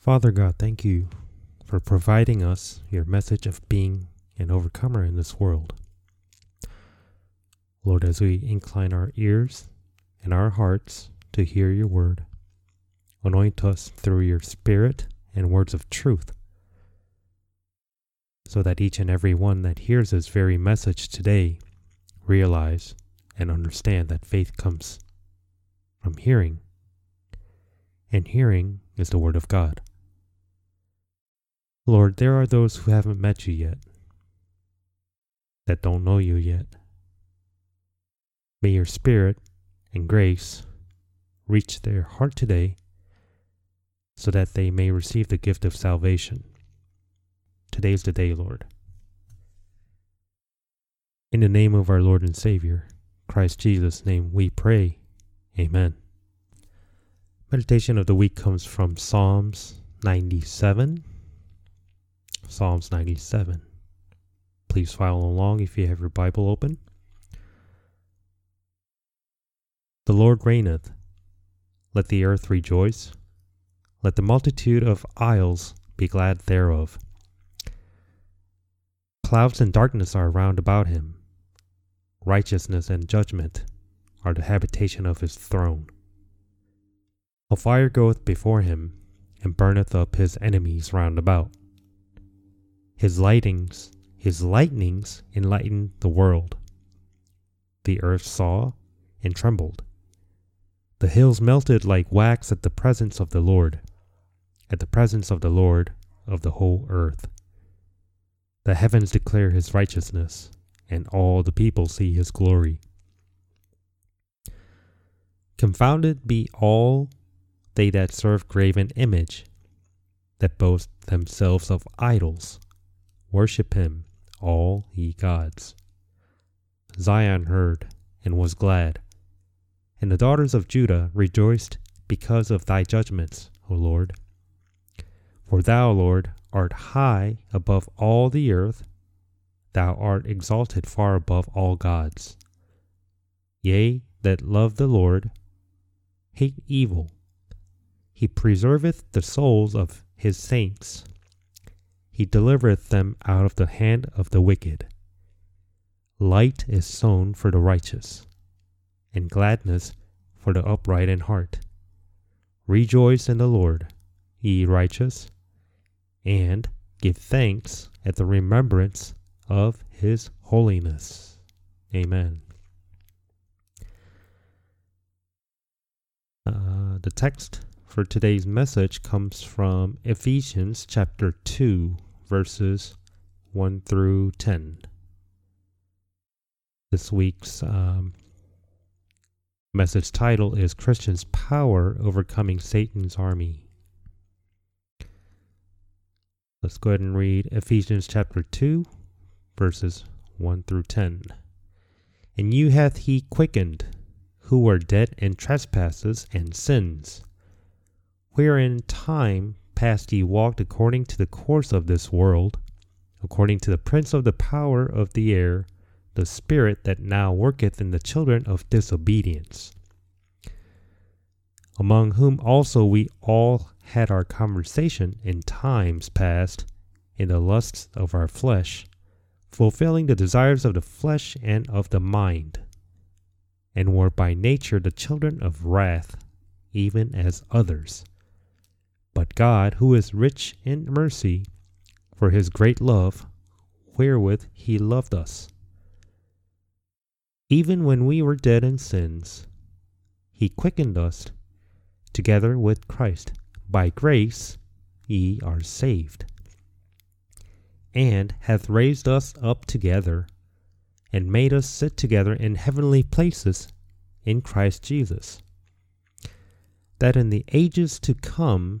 Father God, thank you for providing us your message of being an overcomer in this world. Lord, as we incline our ears and our hearts to hear your word, anoint us through your spirit and words of truth, so that each and every one that hears this very message today realize and understand that faith comes from hearing, and hearing is the word of God. Lord, there are those who haven't met you yet, that don't know you yet. May your spirit and grace reach their heart today so that they may receive the gift of salvation. Today is the day, Lord. In the name of our Lord and Savior, Christ Jesus' name, we pray. Amen. Meditation of the week comes from Psalms 97 Psalms 97. Please follow along if you have your Bible open. The Lord reigneth. Let the earth rejoice. Let the multitude of isles be glad thereof. Clouds and darkness are round about him. Righteousness and judgment are the habitation of his throne. A fire goeth before him, and burneth up his enemies round about. His lightnings, his lightnings enlightened the world. The earth saw and trembled. The hills melted like wax at the presence of the Lord, at the presence of the Lord of the whole earth. The heavens declare his righteousness, and all the people see his glory. Confounded be all they that serve graven image, that boast themselves of idols. Worship him, all ye gods. Zion heard and was glad, and the daughters of Judah rejoiced because of thy judgments, O Lord. For thou, Lord, art high above all the earth, thou art exalted far above all gods. Yea, that love the Lord hate evil. He preserveth the souls of his saints. He delivereth them out of the hand of the wicked. Light is sown for the righteous, and gladness for the upright in heart. Rejoice in the Lord, ye righteous, and give thanks at the remembrance of his holiness. Amen. Uh, the text for today's message comes from Ephesians chapter 2, verses 1 through 10. This week's um, message title is Christians' Power Overcoming Satan's Army. Let's go ahead and read Ephesians chapter 2, verses 1 through 10. And you hath he quickened, who were dead in trespasses and sins, wherein time past ye walked according to the course of this world, according to the prince of the power of the air, the spirit that now worketh in the children of disobedience. Among whom also we all had our conversation in times past in the lusts of our flesh, fulfilling the desires of the flesh and of the mind, and were by nature the children of wrath, even as others. But God, who is rich in mercy, for his great love, wherewith he loved us, even when we were dead in sins, he quickened us together with Christ. By grace ye are saved, and hath raised us up together, and made us sit together in heavenly places in Christ Jesus, that in the ages to come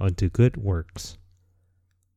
unto good works,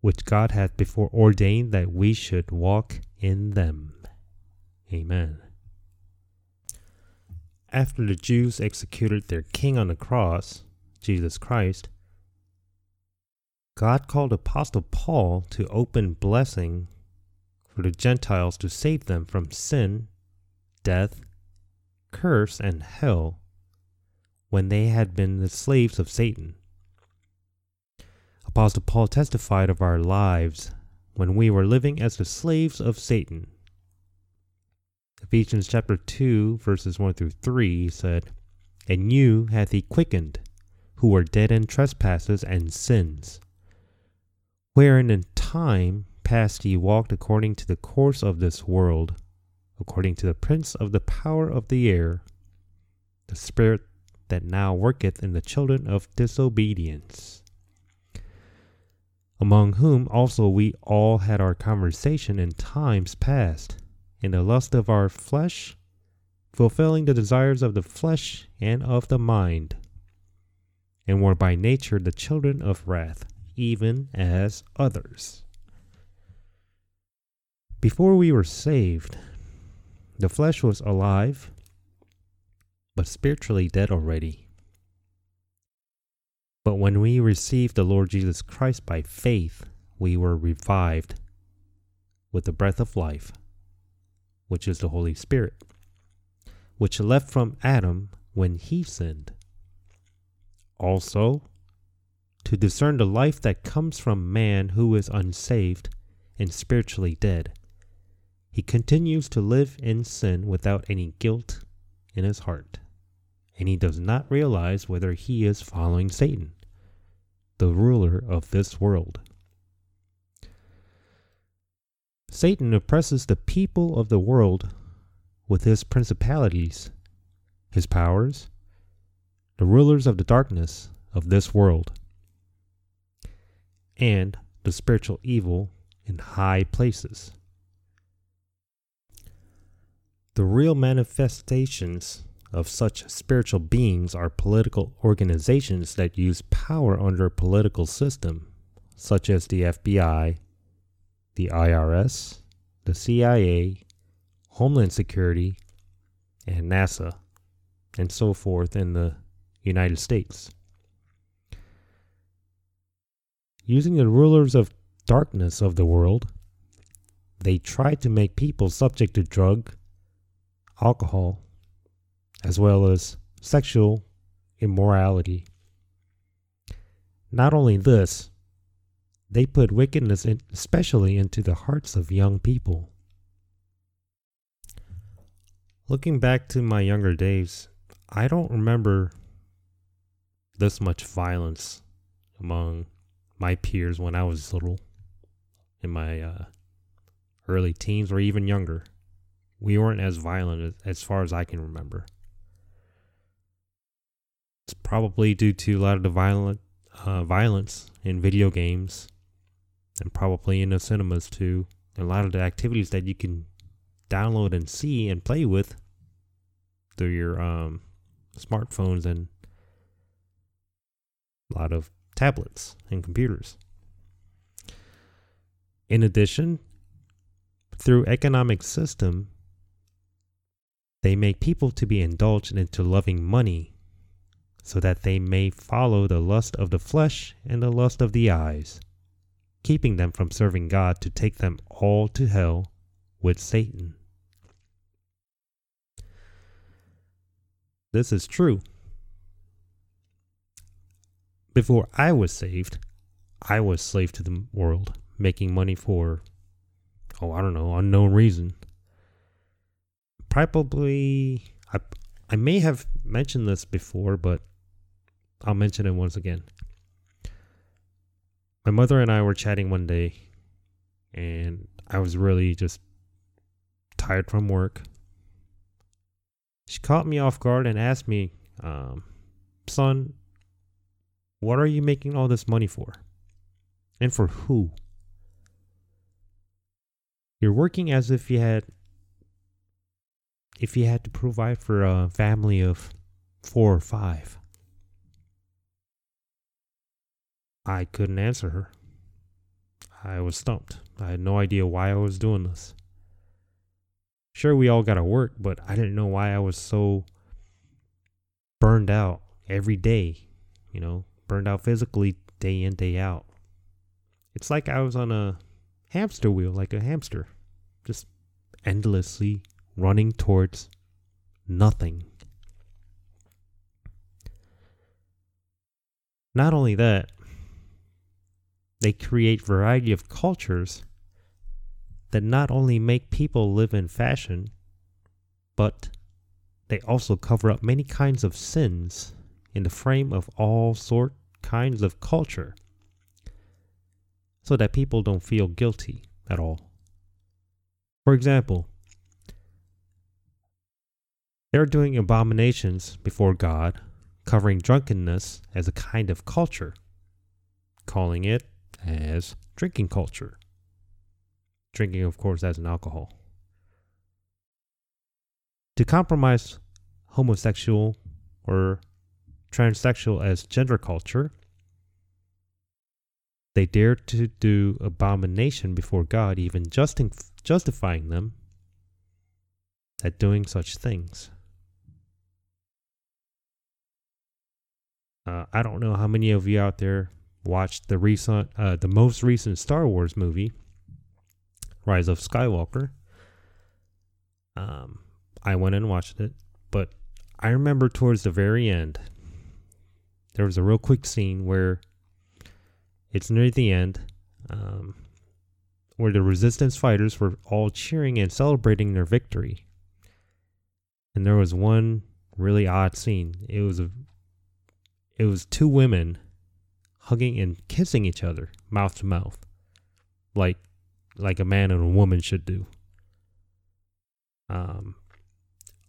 which God hath before ordained that we should walk in them. Amen. After the Jews executed their king on the cross, Jesus Christ, God called Apostle Paul to open blessing for the Gentiles to save them from sin, death, curse, and hell when they had been the slaves of Satan. Apostle Paul testified of our lives when we were living as the slaves of Satan. Ephesians chapter 2, verses 1 through 3 said, And you hath he quickened, who were dead in trespasses and sins, wherein in time past ye walked according to the course of this world, according to the prince of the power of the air, the spirit that now worketh in the children of disobedience, among whom also we all had our conversation in times past, in the lust of our flesh, fulfilling the desires of the flesh and of the mind, and were by nature the children of wrath, even as others. Before we were saved, the flesh was alive but spiritually dead already. But when we received the Lord Jesus Christ by faith, we were revived with the breath of life, which is the Holy Spirit, which left from Adam when he sinned. Also, to discern the life that comes from man who is unsaved and spiritually dead. He continues to live in sin without any guilt in his heart and he does not realize whether he is following Satan, the ruler of this world. Satan oppresses the people of the world with his principalities, his powers, the rulers of the darkness of this world, and the spiritual evil in high places. The real manifestations of such spiritual beings are political organizations that use power under a political system, such as the FBI, the IRS, the CIA, Homeland Security, and NASA, and so forth in the United States. Using the rulers of darkness of the world, they try to make people subject to drug, alcohol, as well as sexual immorality. Not only this, they put wickedness in, especially into the hearts of young people. Looking back to my younger days, I don't remember this much violence among my peers when I was little, in my uh, early teens or even younger. We weren't as violent as, as far as I can remember. It's probably due to a lot of the violent uh, violence in video games, and probably in the cinemas too. And a lot of the activities that you can download and see and play with through your um, smartphones and a lot of tablets and computers. In addition, through economic system, they make people to be indulged into loving money so that they may follow the lust of the flesh and the lust of the eyes, keeping them from serving God to take them all to hell with Satan. This is true. Before I was saved, I was slave to the world, making money for, oh, I don't know, unknown reason. Probably, I, I may have mentioned this before, but I'll mention it once again. My mother and I were chatting one day, and I was really just tired from work. She caught me off guard and asked me, um, Son, what are you making all this money for? And for who? You're working as if you had if you had to provide for a family of four or five. I couldn't answer her. I was stumped. I had no idea why I was doing this. Sure, we all got to work, but I didn't know why I was so burned out every day, you know, burned out physically day in, day out. It's like I was on a hamster wheel, like a hamster, just endlessly running towards nothing. Not only that, they create variety of cultures that not only make people live in fashion, but they also cover up many kinds of sins in the frame of all sort kinds of culture so that people don't feel guilty at all. For example, they're doing abominations before God, covering drunkenness as a kind of culture, calling it as drinking culture. Drinking, of course, as an alcohol. To compromise homosexual or transsexual as gender culture, they dare to do abomination before God, even justi- justifying them at doing such things. Uh, I don't know how many of you out there watched the recent, uh, the most recent Star Wars movie, Rise of Skywalker. Um, I went and watched it, but I remember towards the very end, there was a real quick scene where it's near the end, um, where the resistance fighters were all cheering and celebrating their victory. And there was one really odd scene. It was a it was two women hugging and kissing each other mouth to mouth like like a man and a woman should do. Um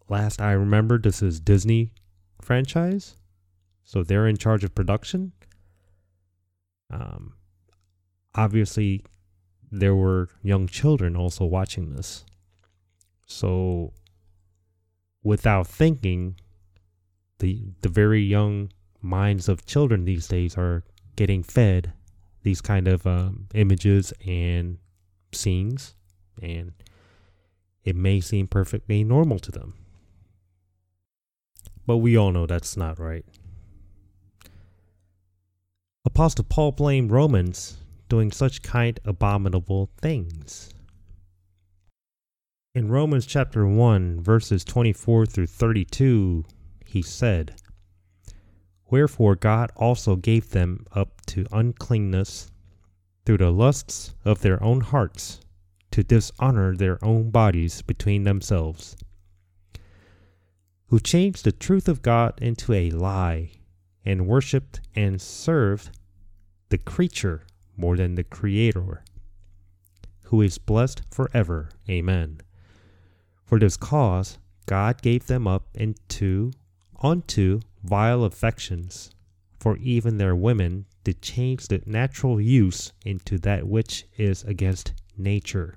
last I remember this is Disney franchise. So they're in charge of production. Um, obviously, there were young children also watching this. So, without thinking, the the very young minds of children these days are getting fed these kind of um, images and scenes, and it may seem perfectly normal to them. But we all know that's not right. Apostle Paul blamed Romans doing such kind abominable things. In Romans chapter 1, verses 24 through 32, he said, Wherefore God also gave them up to uncleanness through the lusts of their own hearts, to dishonor their own bodies between themselves, who changed the truth of God into a lie and worshipped and served the creature more than the Creator, who is blessed forever. Amen. For this cause God gave them up into unto vile affections, for even their women did change the natural use into that which is against nature.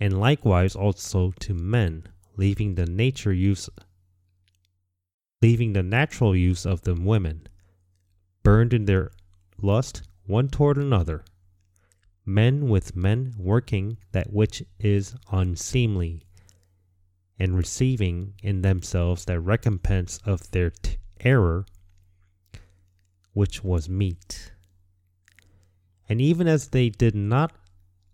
And likewise also to men, leaving the nature use leaving the natural use of the women, burned in their lust one toward another, men with men working that which is unseemly, and receiving in themselves the recompense of their t- error, which was meet. And even as they did not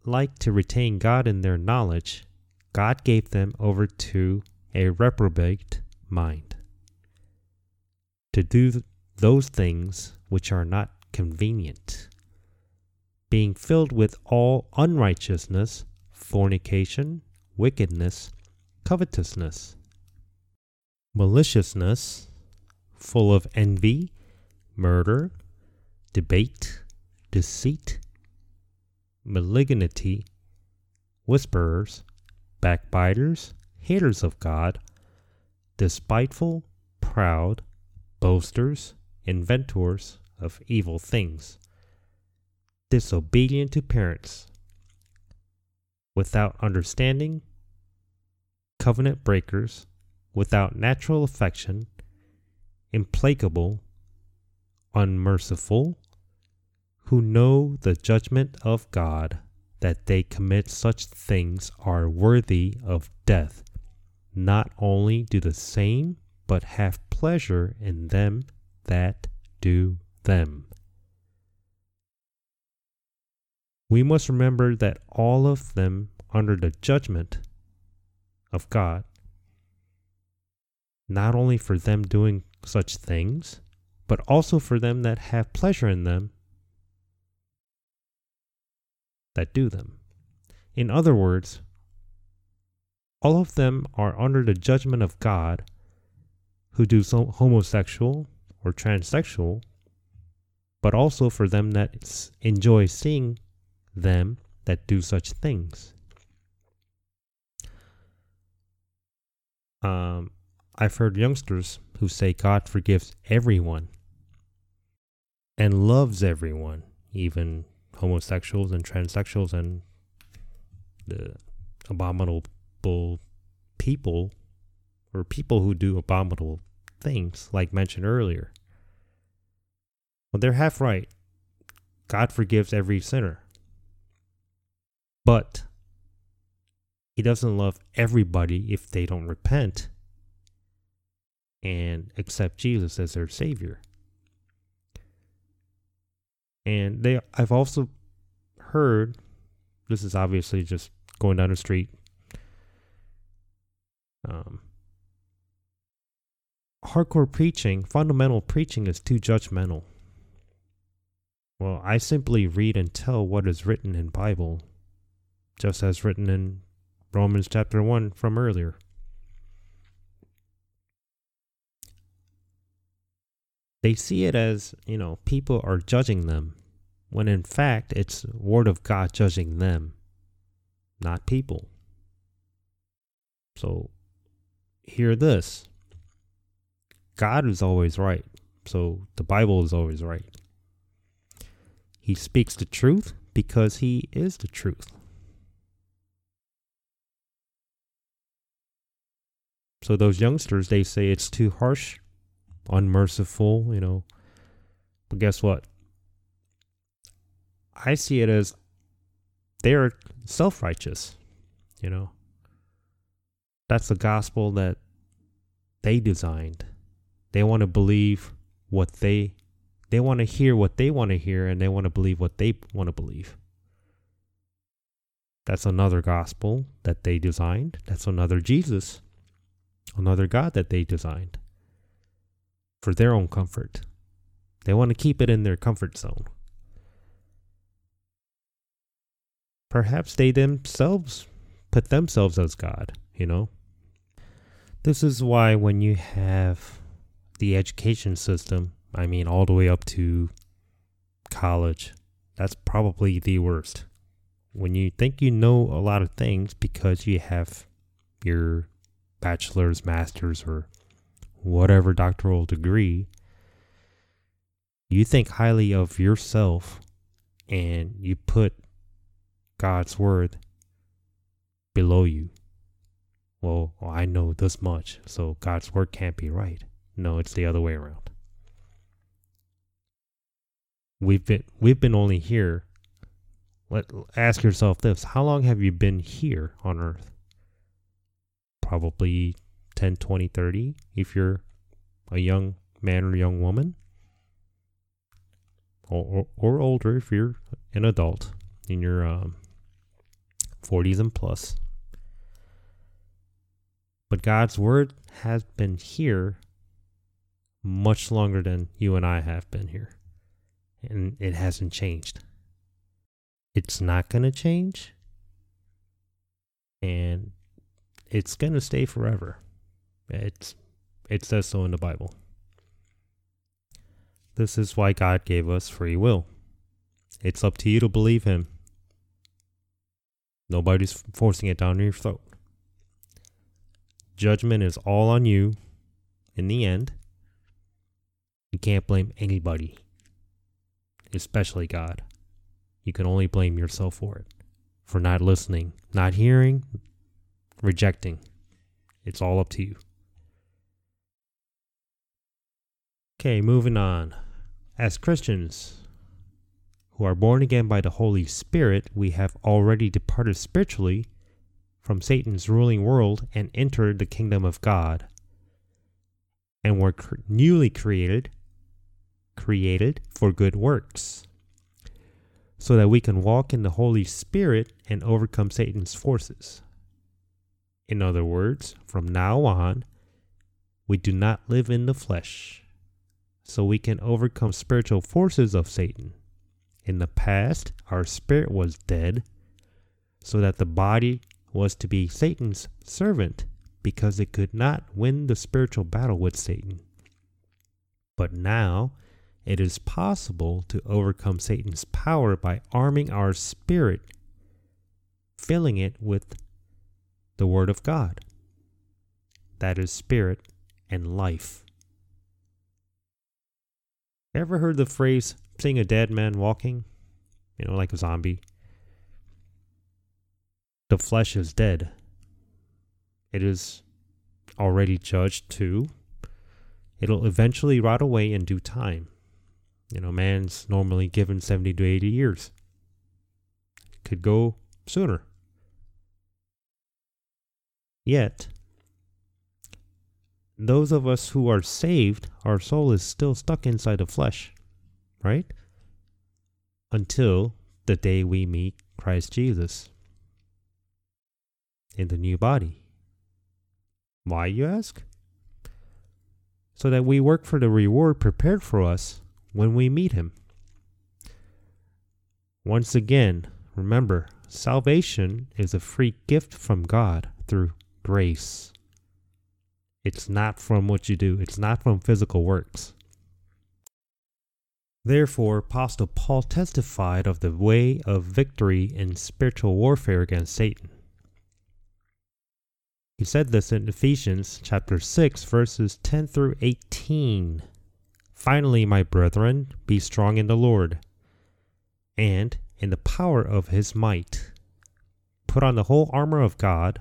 like to retain God in their knowledge, God gave them over to a reprobate mind to do those things which are not convenient, being filled with all unrighteousness, fornication, wickedness, covetousness, maliciousness, full of envy, murder, debate, deceit, malignity, whisperers, backbiters, haters of God, despiteful, proud, boasters, inventors of evil things, disobedient to parents, without understanding, covenant breakers, without natural affection, implacable, unmerciful, who know the judgment of God, that they commit such things are worthy of death. Not only do the same, but have pleasure in them that do them. We must remember that all of them under the judgment of God, not only for them doing such things, but also for them that have pleasure in them that do them. In other words, all of them are under the judgment of God who do so homosexual or transsexual, but also for them that enjoy seeing them that do such things. Um, I've heard youngsters who say God forgives everyone and loves everyone, even homosexuals and transsexuals and the abominable people or people who do abominable things, like mentioned earlier. Well, they're half right. God forgives every sinner. But He doesn't love everybody if they don't repent and accept Jesus as their Savior. And they I've also heard this is obviously just going down the street. Um, hardcore preaching, fundamental preaching is too judgmental. Well, I simply read and tell what is written in Bible, just as written in Romans chapter 1 from earlier. They see it as, you know, people are judging them, when in fact it's Word of God judging them, not people. So, hear this God is always right. So, the Bible is always right. He speaks the truth because He is the truth. So, those youngsters, they say it's too harsh unmerciful, you know. But guess what? I see it as they're self righteous, you know. That's the gospel that they designed. They want to believe what they they want to hear what they want to hear and they want to believe what they want to believe. That's another gospel that they designed. That's another Jesus, another God that they designed for their own comfort. They want to keep it in their comfort zone. Perhaps they themselves put themselves as God, you know? This is why when you have the education system, I mean, all the way up to college, that's probably the worst. When you think you know a lot of things because you have your bachelor's, master's, or whatever doctoral degree, you think highly of yourself and you put God's word below you. Well, I know this much, so God's word can't be right. No, it's the other way around. We've been we've been only here. Let ask yourself this: How long have you been here on Earth? Probably 10, 20, 30 if you're a young man or young woman. Or, or, older if you're an adult in your um, 40s and plus. But God's word has been here much longer than you and I have been here. And it hasn't changed. It's not going to change. And it's going to stay forever. It's it says so in the Bible. This is why God gave us free will. It's up to you to believe him. Nobody's forcing it down your throat. Judgment is all on you in the end. You can't blame anybody, especially God. You can only blame yourself for it, for not listening, not hearing, rejecting. It's all up to you. Okay, moving on. As Christians who are born again by the Holy Spirit, we have already departed spiritually from Satan's ruling world and entered the kingdom of God. And were cr- newly created, created for good works, so that we can walk in the Holy Spirit and overcome Satan's forces. In other words, from now on, we do not live in the flesh, so we can overcome spiritual forces of Satan. In the past, our spirit was dead, so that the body was to be Satan's servant because it could not win the spiritual battle with Satan. But now, it is possible to overcome Satan's power by arming our spirit, filling it with the Word of God. That is spirit and life. Ever heard the phrase seeing a dead man walking? You know, like a zombie. The flesh is dead. It is already judged too. It'll eventually rot away in due time. You know, man's normally given 70 to 80 years. Could go sooner. Yet, those of us who are saved, our soul is still stuck inside the flesh, right? Until the day we meet Christ Jesus in the new body. Why, you ask? So that we work for the reward prepared for us when we meet Him. Once again, remember, salvation is a free gift from God through grace. It's not from what you do, it's not from physical works. Therefore, Apostle Paul testified of the way of victory in spiritual warfare against Satan. He said this in Ephesians chapter 6 verses 10 through 18. Finally, my brethren, be strong in the Lord and in the power of his might. Put on the whole armor of God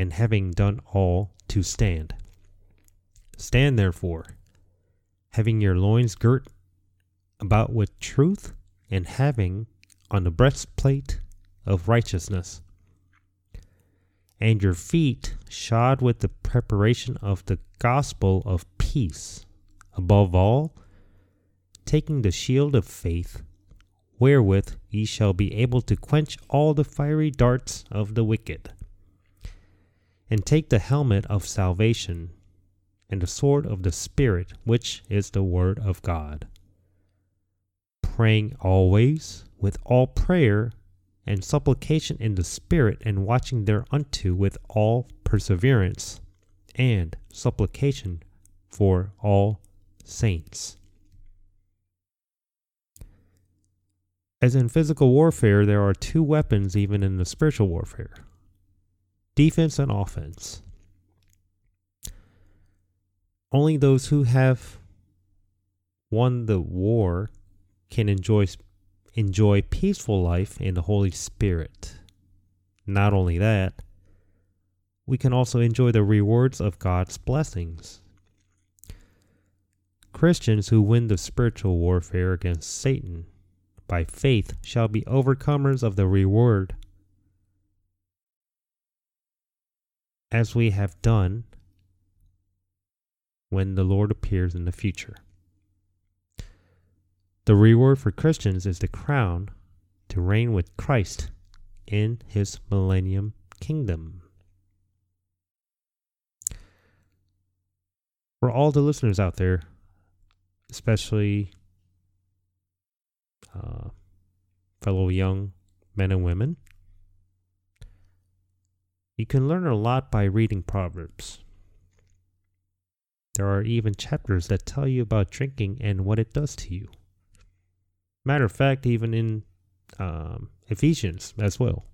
and having done all to stand. Stand therefore, having your loins girt about with truth, and having on the breastplate of righteousness, and your feet shod with the preparation of the gospel of peace. Above all, taking the shield of faith, wherewith ye shall be able to quench all the fiery darts of the wicked and take the helmet of salvation and the sword of the Spirit, which is the Word of God. Praying always with all prayer and supplication in the Spirit, and watching thereunto with all perseverance and supplication for all saints. As in physical warfare, there are two weapons even in the spiritual warfare defense and offense. Only those who have won the war can enjoy enjoy peaceful life in the Holy Spirit. Not only that, we can also enjoy the rewards of God's blessings. Christians who win the spiritual warfare against Satan by faith shall be overcomers of the reward as we have done when the Lord appears in the future. The reward for Christians is the crown to reign with Christ in his millennium kingdom. For all the listeners out there, especially uh, fellow young men and women, you can learn a lot by reading Proverbs. There are even chapters that tell you about drinking and what it does to you. Matter of fact, even in um, Ephesians as well.